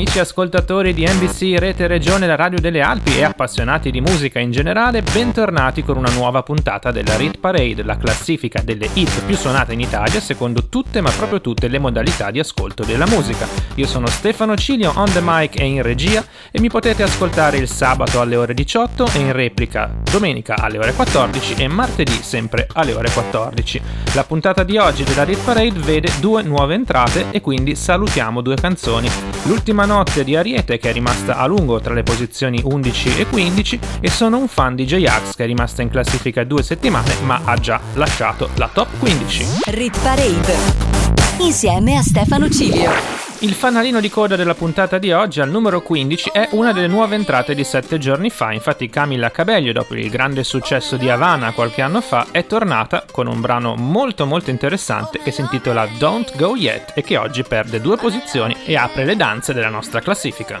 Amici ascoltatori di NBC Rete Regione La Radio delle Alpi e appassionati di musica in generale, bentornati con una nuova puntata della Rit Parade, la classifica delle hit più suonate in Italia secondo tutte ma proprio tutte le modalità di ascolto della musica. Io sono Stefano Cilio on the mic e in regia e mi potete ascoltare il sabato alle ore 18 e in replica domenica alle ore 14 e martedì sempre alle ore 14. La puntata di oggi della Rit Parade vede due nuove entrate e quindi salutiamo due canzoni. L'ultima notte di Ariete che è rimasta a lungo tra le posizioni 11 e 15 e sono un fan di J-Ax che è rimasta in classifica due settimane ma ha già lasciato la top 15. Rit Parade. Insieme a Stefano Cilio. Il fanalino di coda della puntata di oggi al numero 15 è una delle nuove entrate di sette giorni fa, infatti Camilla Cabello dopo il grande successo di Havana qualche anno fa è tornata con un brano molto molto interessante che si intitola Don't Go Yet e che oggi perde due posizioni e apre le danze della nostra classifica.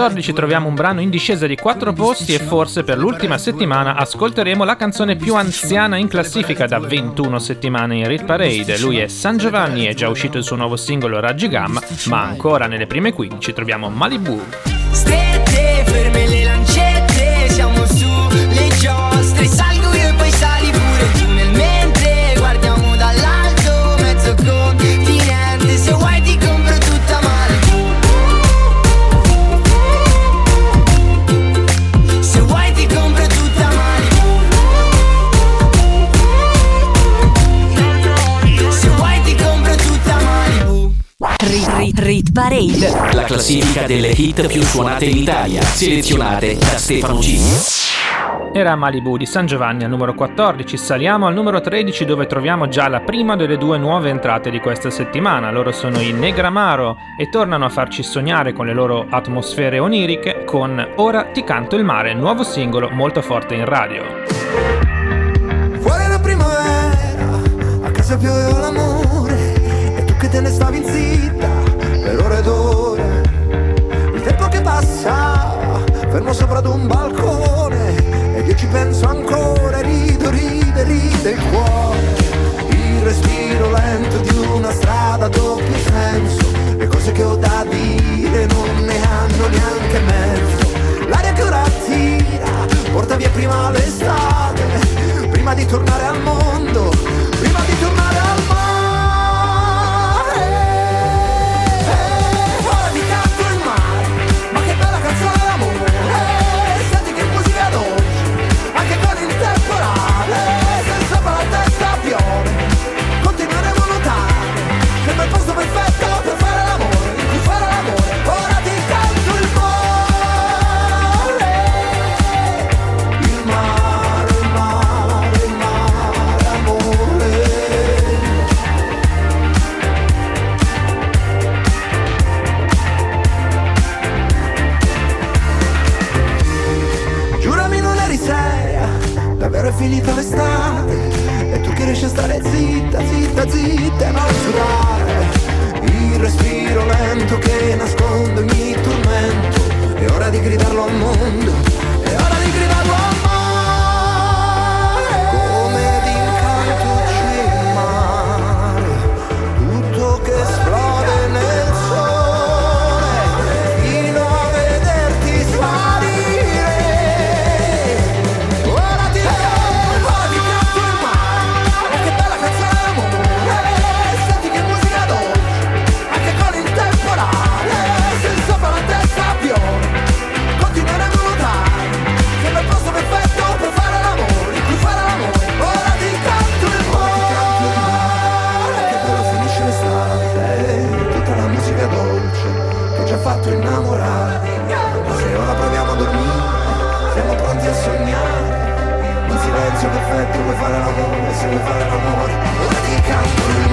14 troviamo un brano in discesa di 4 posti e forse per l'ultima settimana ascolteremo la canzone più anziana in classifica da 21 settimane in Rit Parade. Lui è San Giovanni, è già uscito il suo nuovo singolo Raggi Gamma, ma ancora nelle prime 15 troviamo Malibu. Strette, classifica delle hit più suonate in Italia, selezionate da Stefano Cilio. Era Malibu di San Giovanni al numero 14, saliamo al numero 13 dove troviamo già la prima delle due nuove entrate di questa settimana. Loro sono i Negramaro e tornano a farci sognare con le loro atmosfere oniriche con Ora ti canto il mare, nuovo singolo molto forte in radio. Fuori la primavera, a casa pioveva fermo sopra un balcone Ed io ci penso ancora, rido, ride, ride il cuore. Il respiro lento di una strada a doppio senso. Le cose che ho da dire non ne hanno neanche mezzo. L'aria che ora tira porta via prima l'estate Prima di tornare al mondo fatto innamorare. Ma se ora proviamo a dormire Siamo pronti a sognare. In silenzio perfetto vuoi fare l'amore Se vuoi fare l'amore Ora ti canto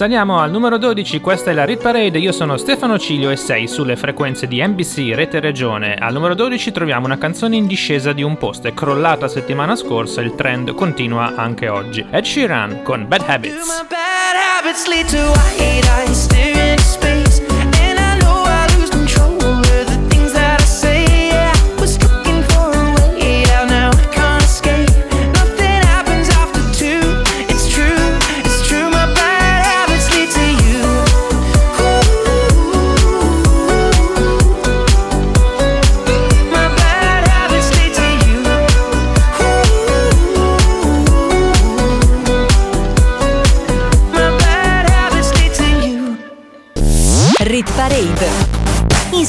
Saliamo al numero 12, questa è la Rit Parade, io sono Stefano Cilio e sei sulle frequenze di NBC Rete Regione. Al numero 12 troviamo una canzone in discesa di un posto, è crollata settimana scorsa, il trend continua anche oggi. Ed Sheeran con Bad Habits.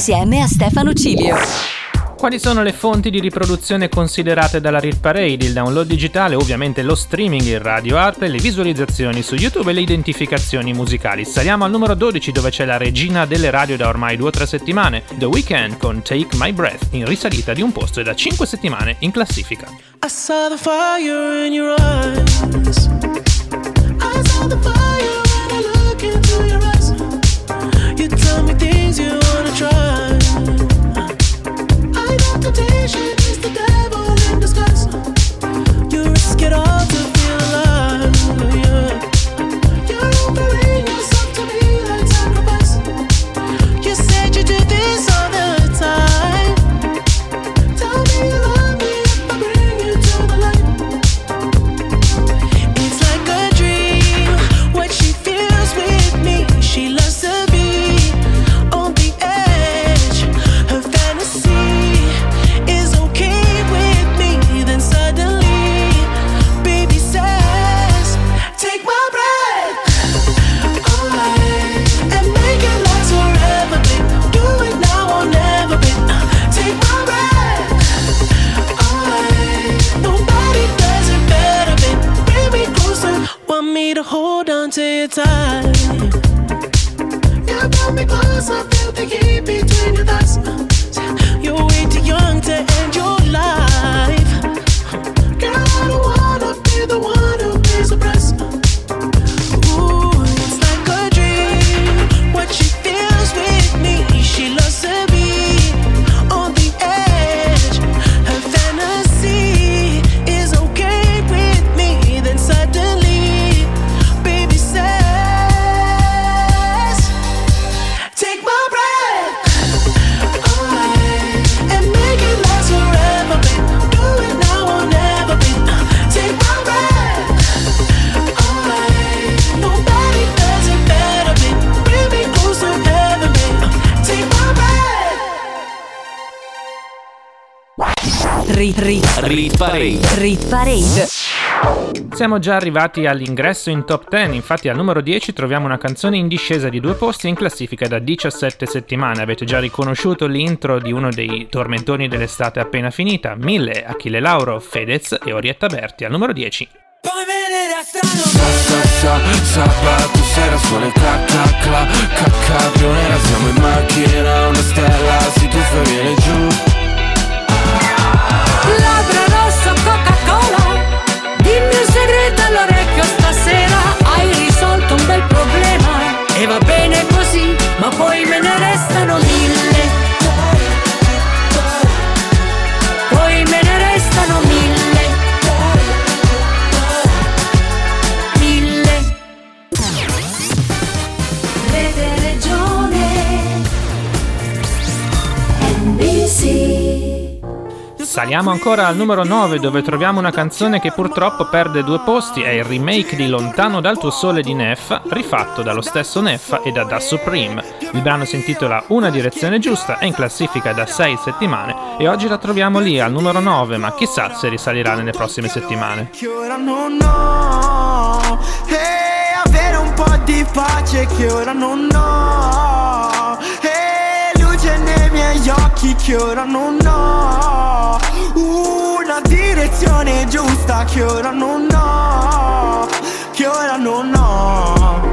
Insieme a Stefano Cilio. Quali sono le fonti di riproduzione considerate dalla Rit Parade? Il download digitale, ovviamente lo streaming in radio arte, le visualizzazioni su YouTube e le identificazioni musicali. Saliamo al numero 12 dove c'è la regina delle radio da ormai 2 o 3 settimane, The Weeknd con Take My Breath, in risalita di un posto e da 5 settimane in classifica. I saw the fire in your eyes. I saw the fire Rit parade. Siamo già arrivati all'ingresso in top 10, infatti al numero 10 troviamo una canzone in discesa di due posti in classifica da 17 settimane. Avete già riconosciuto l'intro di uno dei tormentoni dell'estate appena finita, Mille, Achille Lauro, Fedez e Orietta Berti al numero 10. Poi venere a strano Sa, sa, sabato sera suona il clac clac Cacca pionera siamo in macchina Una stella si tuffa e viene giù Labbra rosso Coca-Cola. Dimmi all'orecchio stasera Hai risolto un bel problema. E va bene così Ma poi me ne restano mille Saliamo ancora al numero 9 dove troviamo una canzone che purtroppo perde due posti, è il remake di Lontano dal tuo sole di Neff, rifatto dallo stesso Neff e da Da Supreme. Il brano si intitola Una direzione giusta, è in classifica da 6 settimane e oggi la troviamo lì al numero 9, ma chissà se risalirà nelle prossime settimane. che ora non ho E avere un po' di pace che ora non ho E luce nei miei occhi che ora non ho Una direzione giusta che ora non ho Che ora non ho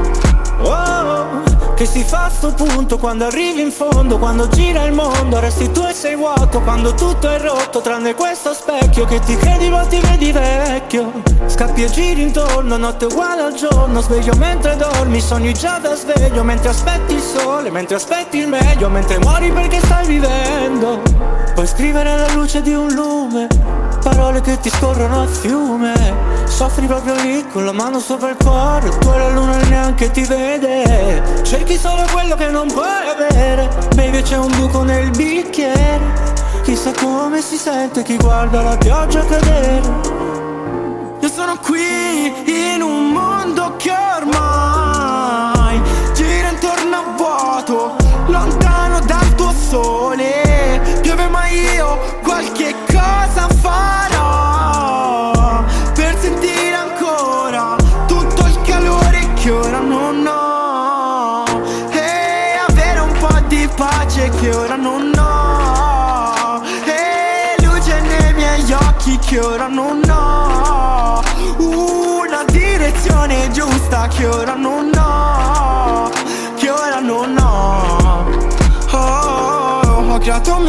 che si fa a sto punto quando arrivi in fondo Quando gira il mondo resti tu e sei vuoto Quando tutto è rotto tranne questo specchio Che ti credi ma ti vedi vecchio. Scappi e giri intorno, notte uguale al giorno Sveglio mentre dormi, sogni già da sveglio Mentre aspetti il sole, mentre aspetti il meglio Mentre muori perché stai vivendo. Puoi scrivere alla luce di un lume Parole che ti scorrono a fiume Soffri proprio lì con la mano sopra il cuore Tu la luna neanche ti vede. Cerchi solo quello che non puoi avere Baby c'è un buco nel bicchiere. Chissà come si sente chi guarda la pioggia cadere. Io sono qui in un mondo che ormai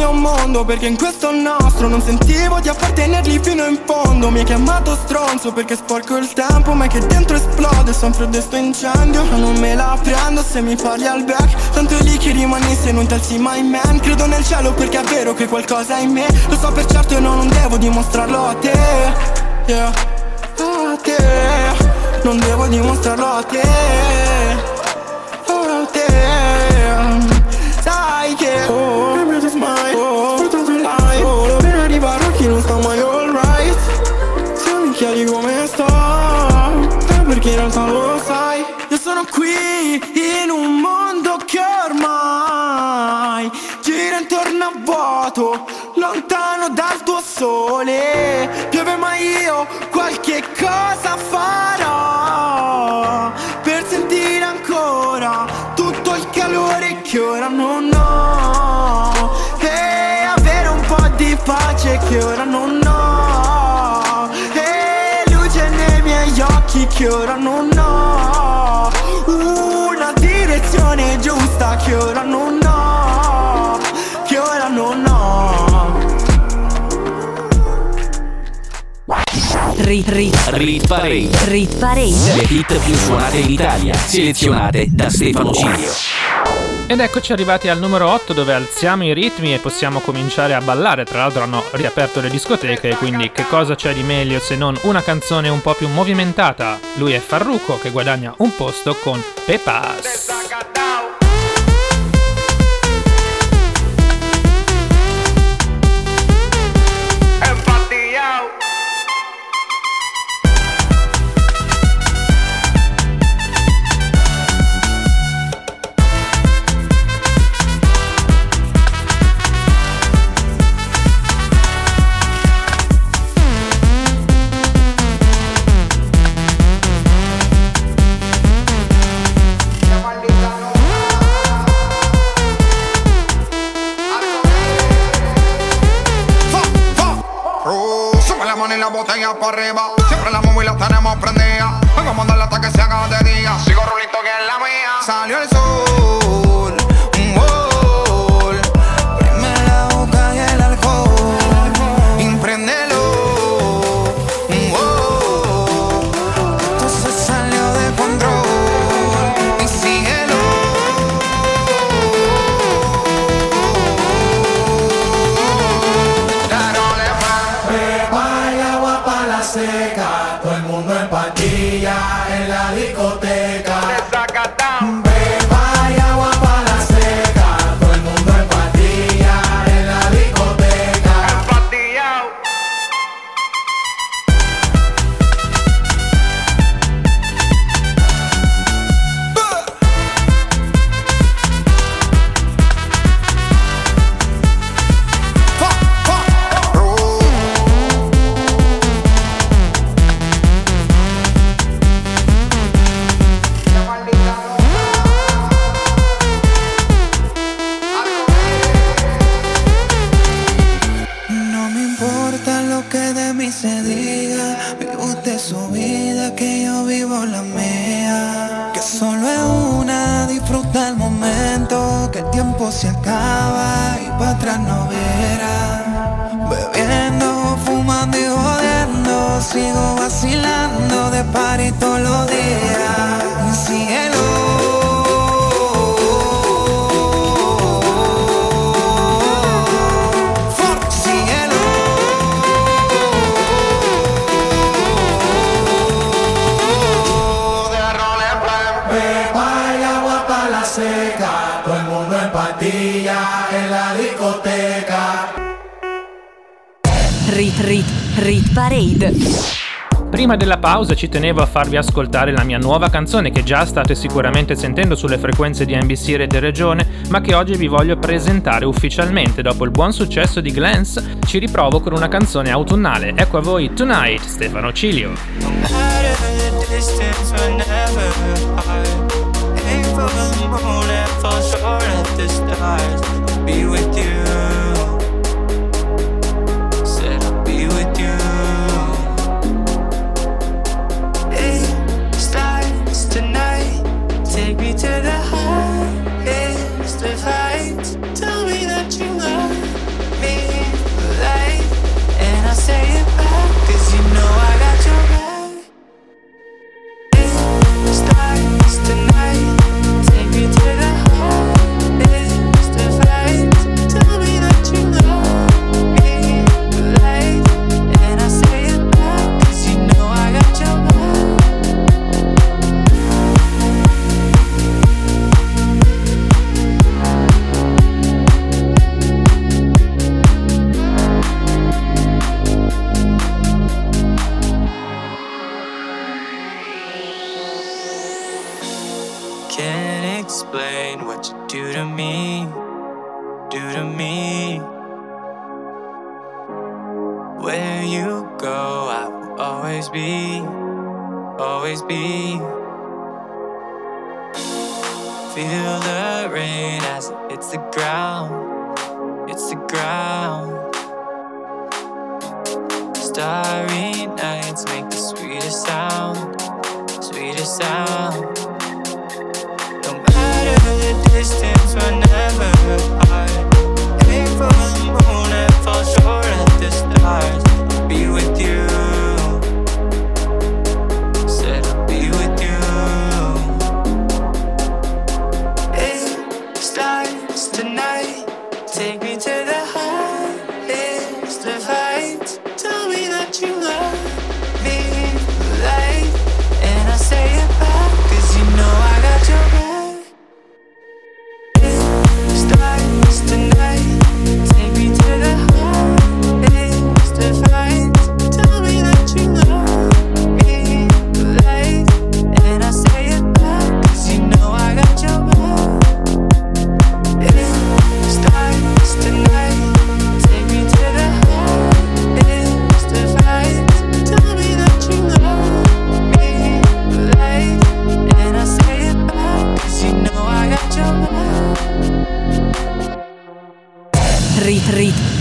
il mio mondo perché in questo nostro non sentivo di appartenergli fino in fondo. Mi hai chiamato stronzo perché sporco il tempo ma che dentro esplode sempre questo incendio. Ma non me la prendo se mi parli al back. Tanto è lì che rimani se non talsi mai man. Credo nel cielo perché è vero che qualcosa è in me. Lo so per certo e no, non devo dimostrarlo a te. Yeah. a te. Non devo dimostrarlo a te. A te. Sai che oh, realtà lo sai io sono qui in un mondo che ormai gira intorno a vuoto lontano dal tuo sole. Piove ma io qualche cosa farò per sentire ancora tutto il calore che ora non ho. E avere un po' di pace che ora non ho che ora non ho una direzione giusta che ora non ho che ora non ho Rit, rit, Rit Parade. rit parade. Le hit più suonate in Italia, selezionate da Stefano Cilio. Ed eccoci arrivati al numero 8 dove alziamo i ritmi e possiamo cominciare a ballare. Tra l'altro hanno riaperto le discoteche, quindi che cosa c'è di meglio se non una canzone un po' più movimentata? Lui è Farruko che guadagna un posto con Pepas. para arriba. patilla en la discoteca. Solo dea cielo, fu cielo, de arrollar. Beba y agua para la seca, todo el mundo en patilla en la discoteca. Rit, rit, rit parade. Prima della pausa ci tenevo a farvi ascoltare la mia nuova canzone che già state sicuramente sentendo sulle frequenze di NBC Rete Regione, ma che oggi vi voglio presentare ufficialmente. Dopo il buon successo di Glance, ci riprovo con una canzone autunnale. Ecco a voi Tonight, Stefano Cilio. Be with you do to me. Where you go, I will always be, always be. Feel the rain as it hits the ground, it's the ground. Starry nights make the sweetest sound, sweetest sound. No matter the distance, whenever full moon and fall short at the stars.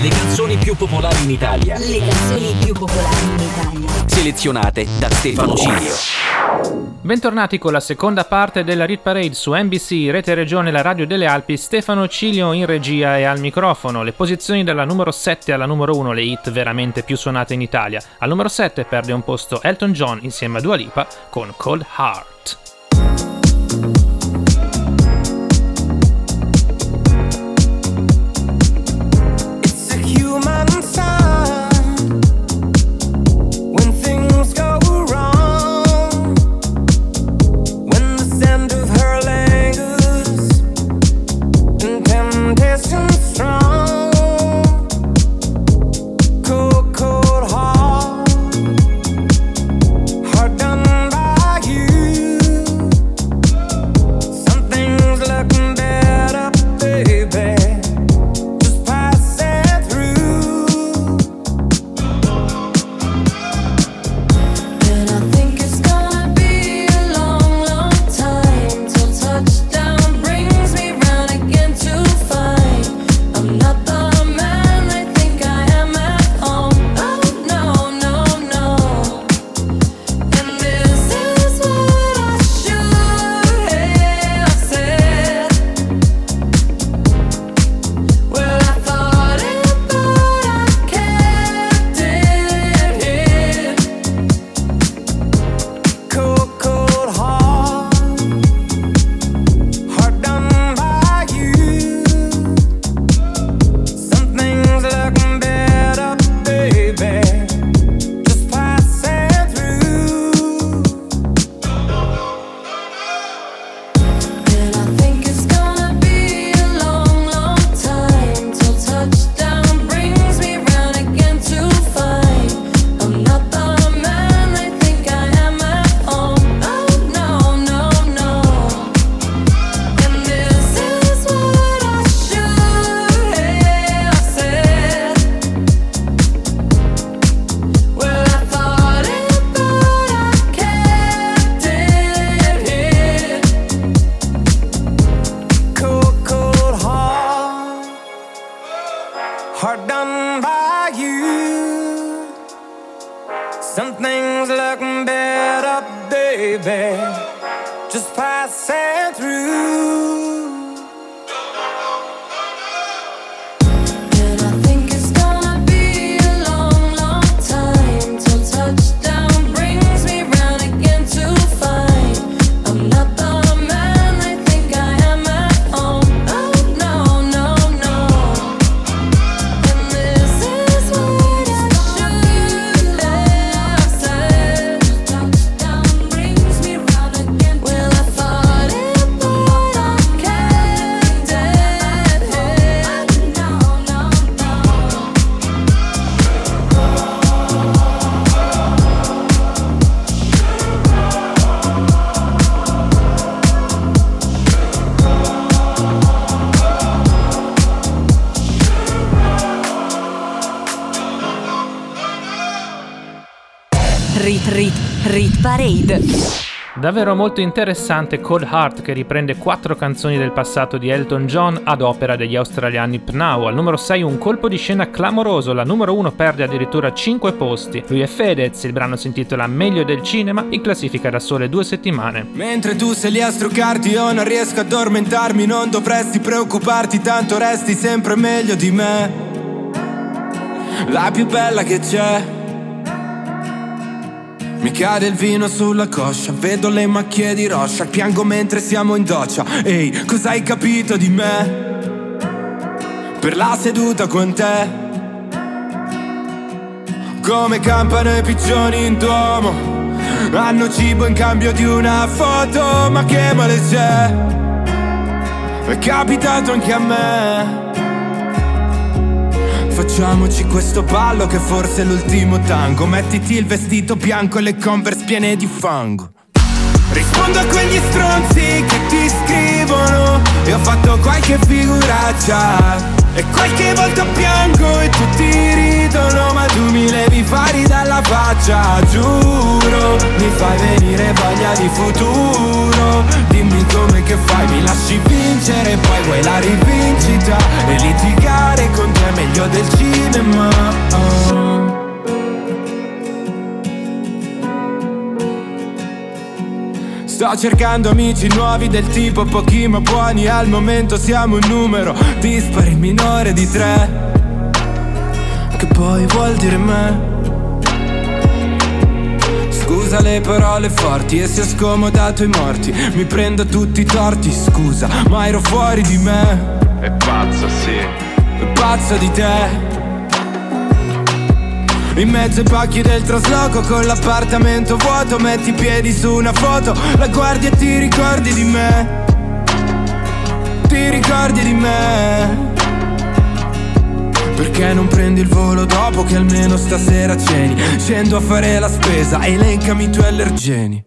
le canzoni più popolari in Italia. Le canzoni più popolari in Italia. Selezionate da Stefano Cilio. Bentornati con la seconda parte della Rit Parade su NBC, Rete Regione, la radio delle Alpi, Stefano Cilio in regia e al microfono. Le posizioni dalla numero 7 alla numero 1, le hit veramente più suonate in Italia. Al numero 7 perde un posto Elton John insieme a Dua Lipa con Cold Heart. Heart done by you. Something's looking better, baby. Just passing through. Parade. Davvero molto interessante Cold Heart che riprende quattro canzoni del passato di Elton John ad opera degli australiani Pnau. Al numero 6 un colpo di scena clamoroso, la numero 1 perde addirittura 5 posti. Lui è Fedez, il brano si intitola Meglio del cinema, in classifica da sole due settimane. Mentre tu sei lì a struccarti io non riesco ad addormentarmi Non dovresti preoccuparti tanto resti sempre meglio di me La più bella che c'è Mi cade il vino sulla coscia Vedo le macchie di roscia Piango mentre siamo in doccia Ehi, cosa hai capito di me? Per la seduta con te Come campano i piccioni in duomo hanno cibo in cambio di una foto, ma che male c'è? È capitato anche a me. Facciamoci questo ballo che forse è l'ultimo tango. Mettiti il vestito bianco e le converse piene di fango. Rispondo a quegli stronzi che ti scrivono E ho fatto qualche figuraccia E qualche volta piango e tutti ridono Ma tu mi levi fari dalla faccia, giuro. Mi fai venire voglia di futuro. Dimmi come che fai, mi lasci vincere Poi vuoi la rivincita E litigare con te è meglio del cinema. Oh. Sto cercando amici nuovi del tipo pochi ma buoni Al momento siamo un numero dispari minore di tre. Che poi vuol dire me? Scusa le parole forti e se ho scomodato i morti. Mi prendo tutti i torti, scusa, ma ero fuori di me. È pazzo, sì. È pazzo di te in mezzo ai pacchi del trasloco con l'appartamento vuoto Metti i piedi su una foto, la guardi e ti ricordi di me? Ti ricordi di me? Perché non prendi il volo dopo che almeno stasera ceni? Scendo a fare la spesa, elencami i tuoi allergeni.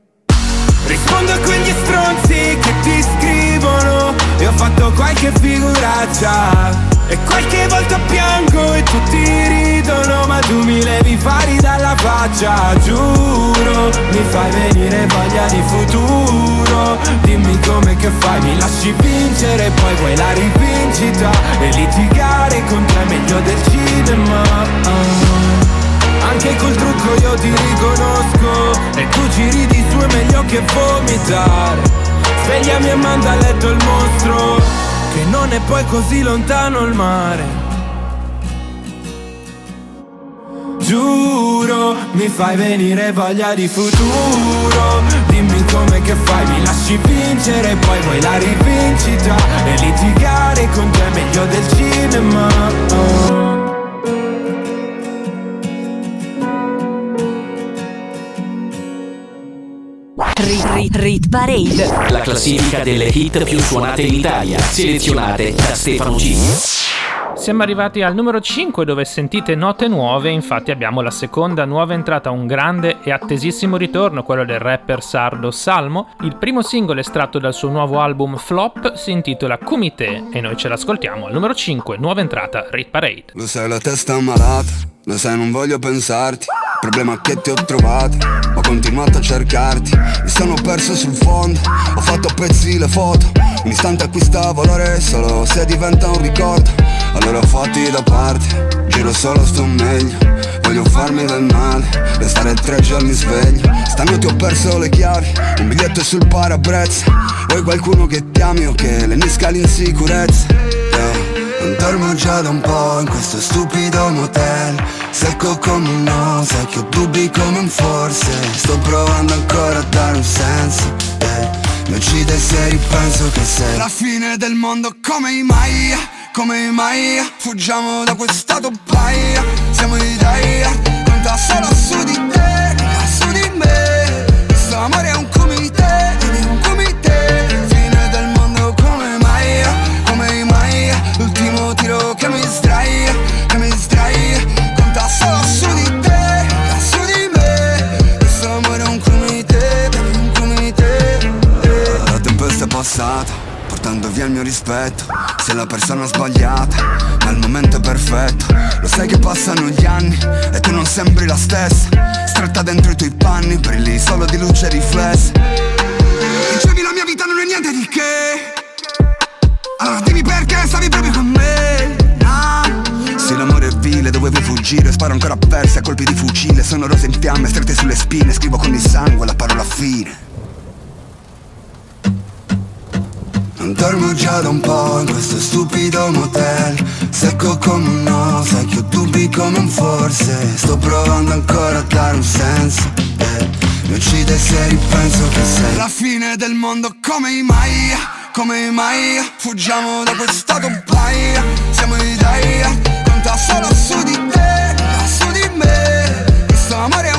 Rispondo a quegli stronzi che ti scrivono E ho fatto qualche figuraccia E qualche volta piango e tutti ridono Ma tu mi levi fari dalla faccia, giuro. Mi fai venire voglia di futuro. Dimmi come che fai, mi lasci vincere Poi vuoi la rivincita E litigare con te è meglio del cinema. Ah. Anche col trucco io ti riconosco E tu giri di su è meglio che vomitare. Svegliami e manda a letto il mostro Che non è poi così lontano il mare Giuro, mi fai venire voglia di futuro Dimmi come che fai, mi lasci vincere Poi vuoi la rivincita E litigare con te è meglio del cinema oh. Rit, rit, rit Parade. La classifica delle hit più suonate in Italia, selezionate da Stefano G. Siamo arrivati al numero 5 dove sentite note nuove, infatti abbiamo la seconda nuova entrata, un grande e attesissimo ritorno, quello del rapper sardo Salmo. Il primo singolo estratto dal suo nuovo album Flop si intitola Kumite e noi ce l'ascoltiamo al numero 5, nuova entrata Rit Parade. Lo sai la testa malata, lo sai non voglio pensarti Problema che ti ho trovato, ho continuato a cercarti Mi sono perso sul fondo, ho fatto a pezzi le foto Un istante acquista valore solo. Se diventa un ricordo Allora fatti da parte, giro solo sto meglio Voglio farmi del male, restare tre giorni sveglio Stanotte ho perso le chiavi, un biglietto sul parabrezza Vuoi qualcuno che ti ami o che lenisca l'insicurezza? Yeah. Non dormo già da un po' in questo stupido motel. Secco come un no, secchio dubbi come un forse. Sto provando ancora a dare un senso eh. Mi uccide se ripenso che sei La fine del mondo come i Maya, come i Maya Fuggiamo da quest'stato paia, siamo in Italia. Conta solo su di te, su di me. Questo amore rispetto Sei la persona sbagliata, ma il momento è perfetto. Lo sai che passano gli anni e tu non sembri la stessa. Stretta dentro i tuoi panni, brilli solo di luce riflessa. Dicevi la mia vita non è niente di che. Allora dimmi perché stavi proprio con me. Se l'amore è vile dovevo fuggire Sparo ancora a versi a colpi di fucile. Sono rose in fiamme strette sulle spine Scrivo con il sangue la parola fine Non dormo già da un po' in questo stupido motel. Secco come un no, secchio dubbi come un forse. Sto provando ancora a dare un senso eh. Mi uccide se ripenso che sei La fine del mondo. Come i Maya, come i Maya Fuggiamo da quest'stato paia, siamo in Italia Conta solo su di te, su di me. Questo amore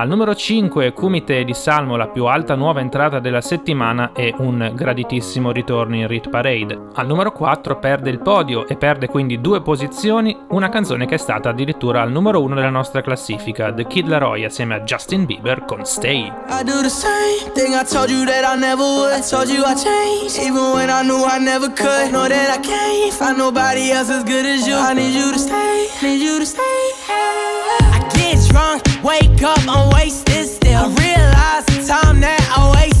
al numero 5 Kumite di Salmo, la più alta nuova entrata della settimana e un graditissimo ritorno in Rit Parade. Al numero 4 perde il podio e perde quindi due posizioni, una canzone che è stata addirittura al numero 1 della nostra classifica, The Kid Laroi assieme a Justin Bieber con Stay. I do the same thing I told you that I never would. I told you I changed, even when I knew I never could. Know that I can't find nobody else as good as you. I need you to stay, need you to stay. I get drunk, wake up, I'm wasted still. I realize the time that I wasted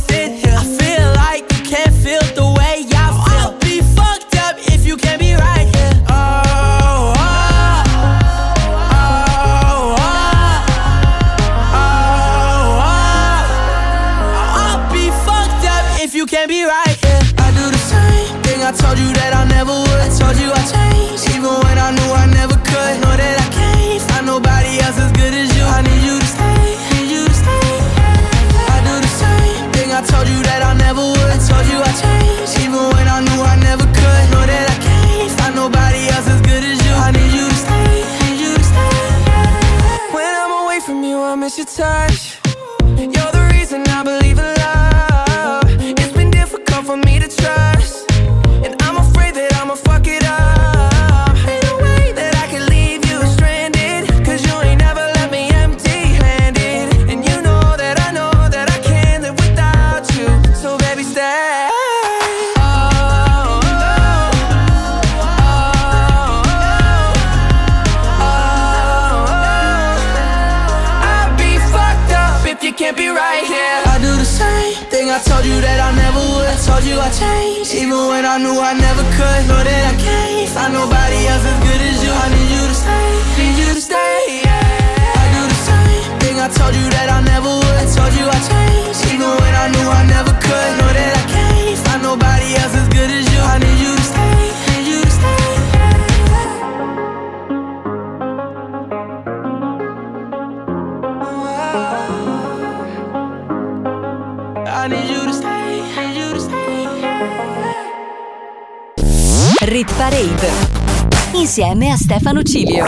Stefano Cilio.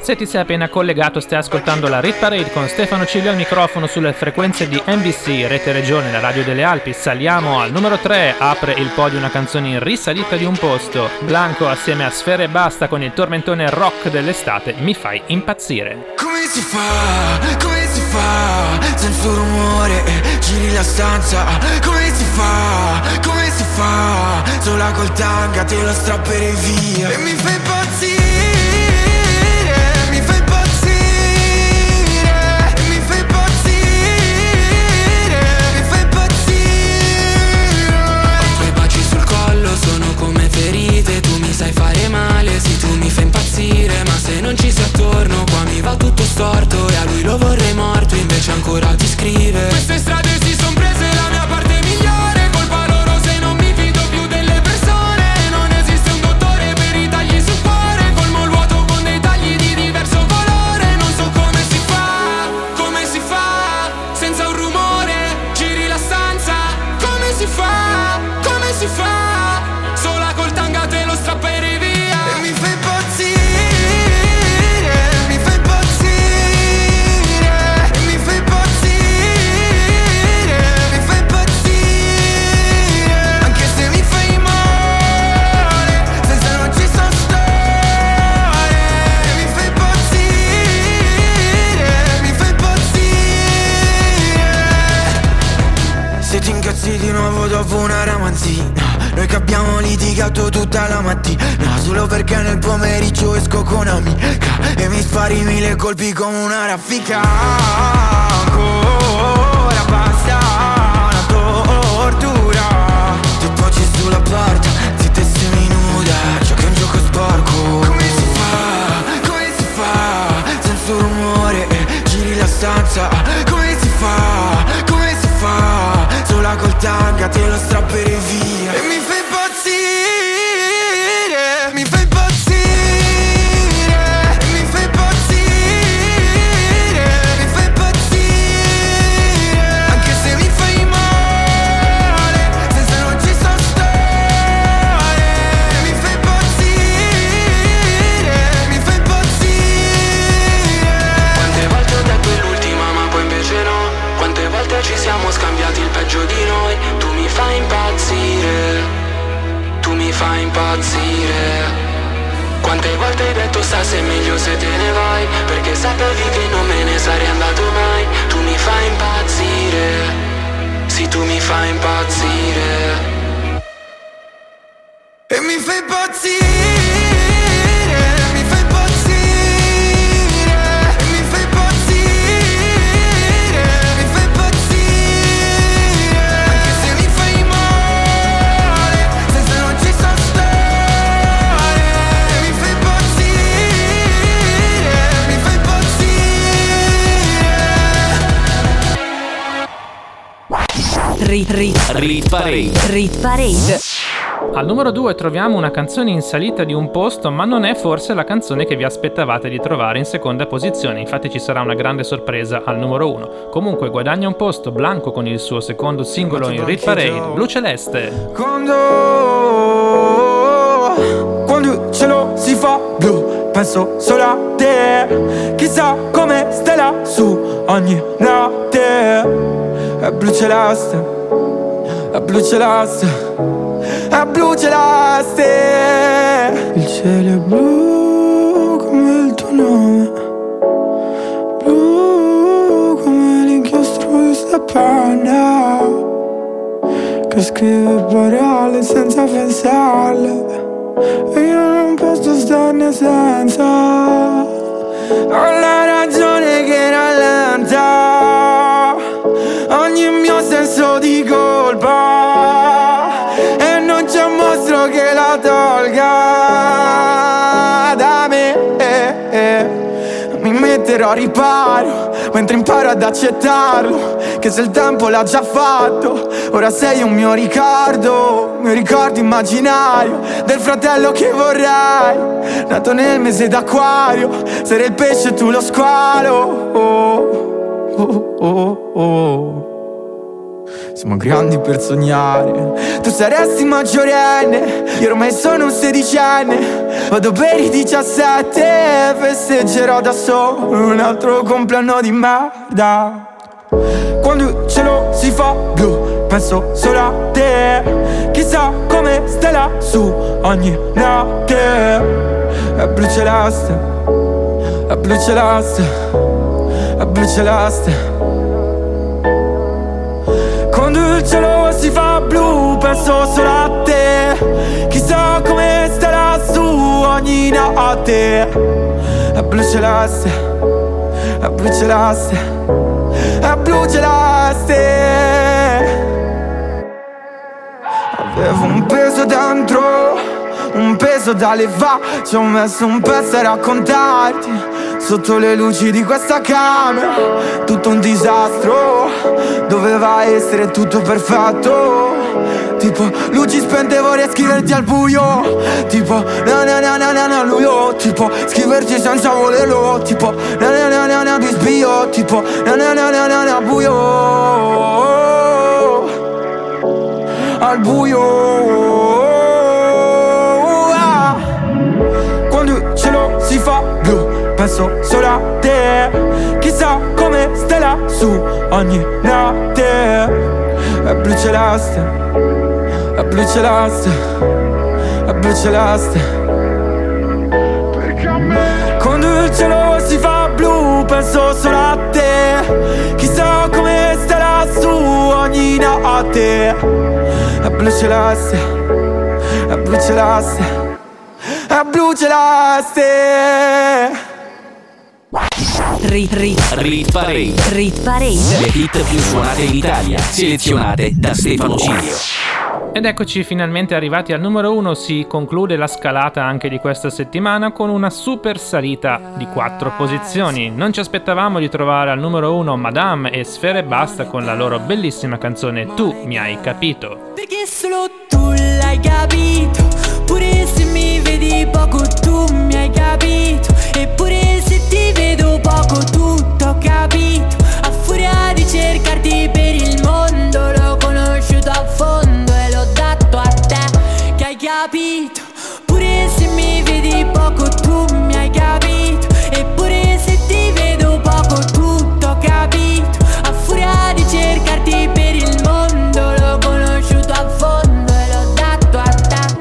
Se ti sei appena collegato stai ascoltando la Rit Parade con Stefano Ciglio al microfono sulle frequenze di NBC, Rete Regione, la radio delle Alpi. Saliamo al numero 3, apre il podio una canzone in risalita di un posto. Blanco assieme a Sfere e Basta con il tormentone rock dell'estate Mi fai impazzire. Come si fa, come si fa, senza rumore, giri la stanza Come si fa, come si fa, sola col tanga te lo strapperei via E mi fai impazzire, tu mi fai impazzire Ma se non ci sei attorno qua mi va tutto storto E a lui lo vorrei morto invece ancora ti scrive. Queste strade si ramanzina Noi che abbiamo litigato tutta la mattina. Solo perché nel pomeriggio esco con amica. E mi spari mille colpi come una raffica. Ancora basta una tortura. Ti poggi sulla porta, ti testimi nuda. Giochi un gioco sporco te lo strapperei via sa se è meglio se te ne vai Perché sapevi che non me ne sarei andato mai. Tu mi fai impazzire. Sì, tu mi fai impazzire. E mi fai impazzire, Rit, rit, Rit Parade. rit parade. Al numero 2 troviamo una canzone in salita di un posto, ma non è forse la canzone che vi aspettavate di trovare in seconda posizione, infatti ci sarà una grande sorpresa al numero 1. Comunque guadagna un posto Blanco con il suo secondo singolo in Rit Parade, Blu Celeste. Quando, quando il cielo si fa blu, penso solo a te. Chissà come stai lassù ogni notte. È blu celeste, è blu celeste, è blu celeste. Il cielo è blu come il tuo nome. Blu come l'inchiostro di sta che scrive parole senza pensarle e io non posso starne senza ho la ragione che rallenta ogni mio senso di metterò a riparo mentre imparo ad accettarlo che se il tempo l'ha già fatto. Ora sei un mio ricordo mio ricordo immaginario del fratello che vorrei. Nato nel mese d'acquario sarei il pesce e tu lo squalo. Oh, oh, oh, oh. Siamo grandi per sognare Tu saresti maggiorenne Io ormai sono un sedicenne. Vado per i 17 Festeggerò da solo Un altro compleanno di merda. Quando il cielo si fa blu Penso solo a te. Chissà come stai lassù Ogni notte. È blu celeste È blu celeste È blu celeste penso solo a te. Chissà come stai lassù ogni notte. È blu celeste, è blu celeste, è blu celeste Avevo un peso dentro, un peso da levare. Ci ho messo un pezzo a raccontarti Sotto le luci di questa camera. Tutto un disastro Doveva essere tutto perfetto Tipo luci spente vorrei scriverti al buio Tipo na na na na na na lui oh. Tipo scriverti senza volerlo Tipo na na na na na bisbio Tipo na na na na na na buio Al buio ah. Quando il cielo si fa blu penso solo a te Chissà come stai lassù ogni notte È blu celeste, blu celeste, è blu celeste Quando il cielo si fa blu penso solo a te Chissà come stai lassù ogni notte È blu celeste, è blu celeste, è blu celeste Rit, rit, Rit Parade. rit parade. Le hit più suonate in Italia, selezionate da Stefano Cilio. Ed eccoci finalmente arrivati al numero 1, si conclude la scalata anche di questa settimana con una super salita di 4 posizioni. Non ci aspettavamo di trovare al numero 1 Madame e Sfere Basta con la loro bellissima canzone Tu mi hai capito. Perché solo tu l'hai capito Pure se mi vedi poco tu capito? Pure se mi vedi poco tu mi hai capito. Eppure se ti vedo poco tutto ho capito. A furia di cercarti per il mondo L'ho conosciuto a fondo e l'ho dato a te.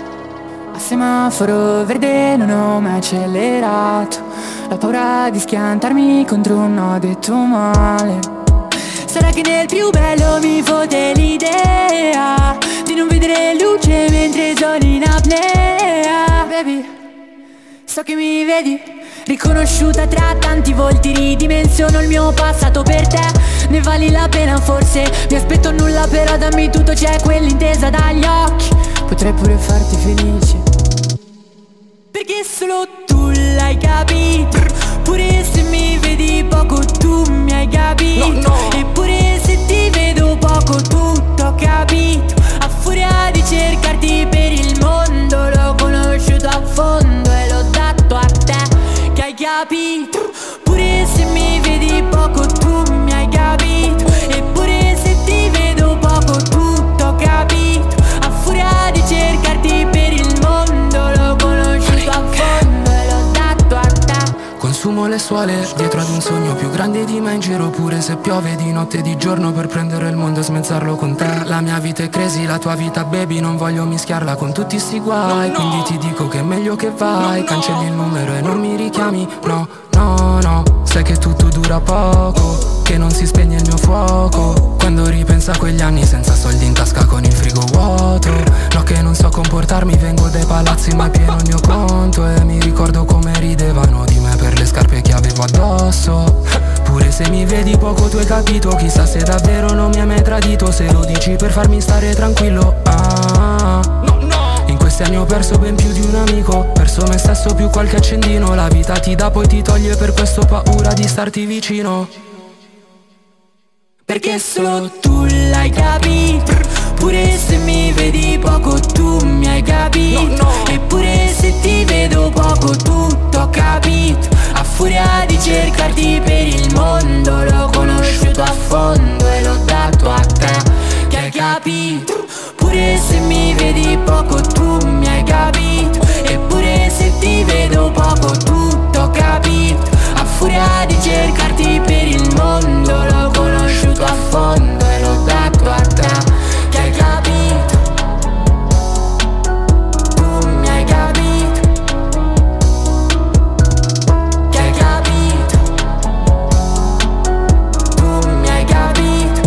A semaforo verde non ho è accelerato. La paura di schiantarmi contro un no detto male che nel più bello mi fode l'idea Di non vedere luce mentre sono in apnea. Baby, so che mi vedi Riconosciuta tra tanti volti Ridimensiono il mio passato per te. Ne vali la pena forse Mi aspetto nulla però dammi tutto C'è quell'intesa dagli occhi. Potrei pure farti felice. Perché solo tu l'hai capito? Pure se mi vedi poco tu mi hai capito? Eppure se ti vedo poco tutto capito. A furia di cercarti per il mondo L'ho conosciuto a fondo e l'ho dato a te Che hai capito. Pure se mi vedi poco tu Consumo le suole dietro ad un sogno più grande di me in giro pure se piove di notte e di giorno per prendere il mondo e smezzarlo con te. La mia vita è crazy, la tua vita baby non voglio mischiarla con tutti sti guai. Quindi ti dico che è meglio che vai. Cancelli il numero e non mi richiami. No, no, no. Sai che tutto dura poco Che non si spegne il mio fuoco. Quando ripenso a quegli anni senza soldi in tasca con il frigo vuoto. No che non so comportarmi vengo dai palazzi ma è pieno il mio conto. E mi ricordo come ridevano di me per le scarpe che avevo addosso. Pure se mi vedi poco tu hai capito Chissà se davvero non mi hai mai tradito. Se lo dici per farmi stare tranquillo ah, In questi anni ho perso ben più di un amico Perso me stesso più qualche accendino. La vita ti dà poi ti toglie per questo paura di starti vicino Perché solo tu l'hai capito Pure se mi vedi poco tu mi hai capito Eppure se ti vedo poco tutto ho capito A furia di cercarti per il mondo L'ho conosciuto a fondo e l'ho dato a te. Che hai capito Pure se mi vedi poco tu mi hai capito fondo e l'ho dato a te Che hai capito? Tu mi hai capito? Che hai capito? Tu mi hai capito?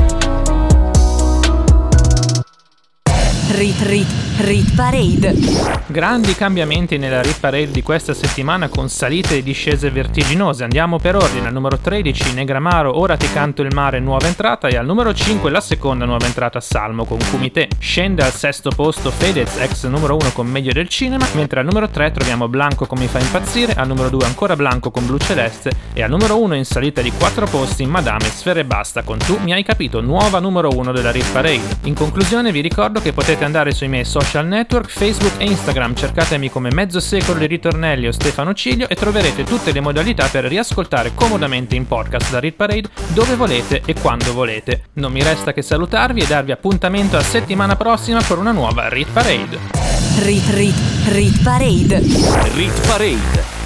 Rit Rit Rit Parade. Grandi cambiamenti nella Rit Parade di questa settimana con salite e discese vertiginose. Andiamo per ordine. Al numero 13 Negramaro, Ora ti canto il mare, nuova entrata. E al numero 5 la seconda nuova entrata Salmo con Kumite. Scende al sesto posto Fedez, ex numero 1 con Meglio del cinema. Mentre al numero 3 troviamo Blanco con Mi fa impazzire. Al numero 2 ancora Blanco con Blu Celeste. E al numero 1 in salita di 4 posti Madame Sfere Basta con Tu mi hai capito, nuova numero 1 della Rit Parade. In conclusione vi ricordo che potete andare sui miei social network, Facebook e Instagram, cercatemi come Mezzo Secolo di Ritornelli o Stefano Ciglio e troverete tutte le modalità per riascoltare comodamente in podcast la Rit Parade dove volete e quando volete. Non mi resta che salutarvi e darvi appuntamento a settimana prossima per una nuova Rit Parade. Rit Rit Rit Parade. Rit Parade.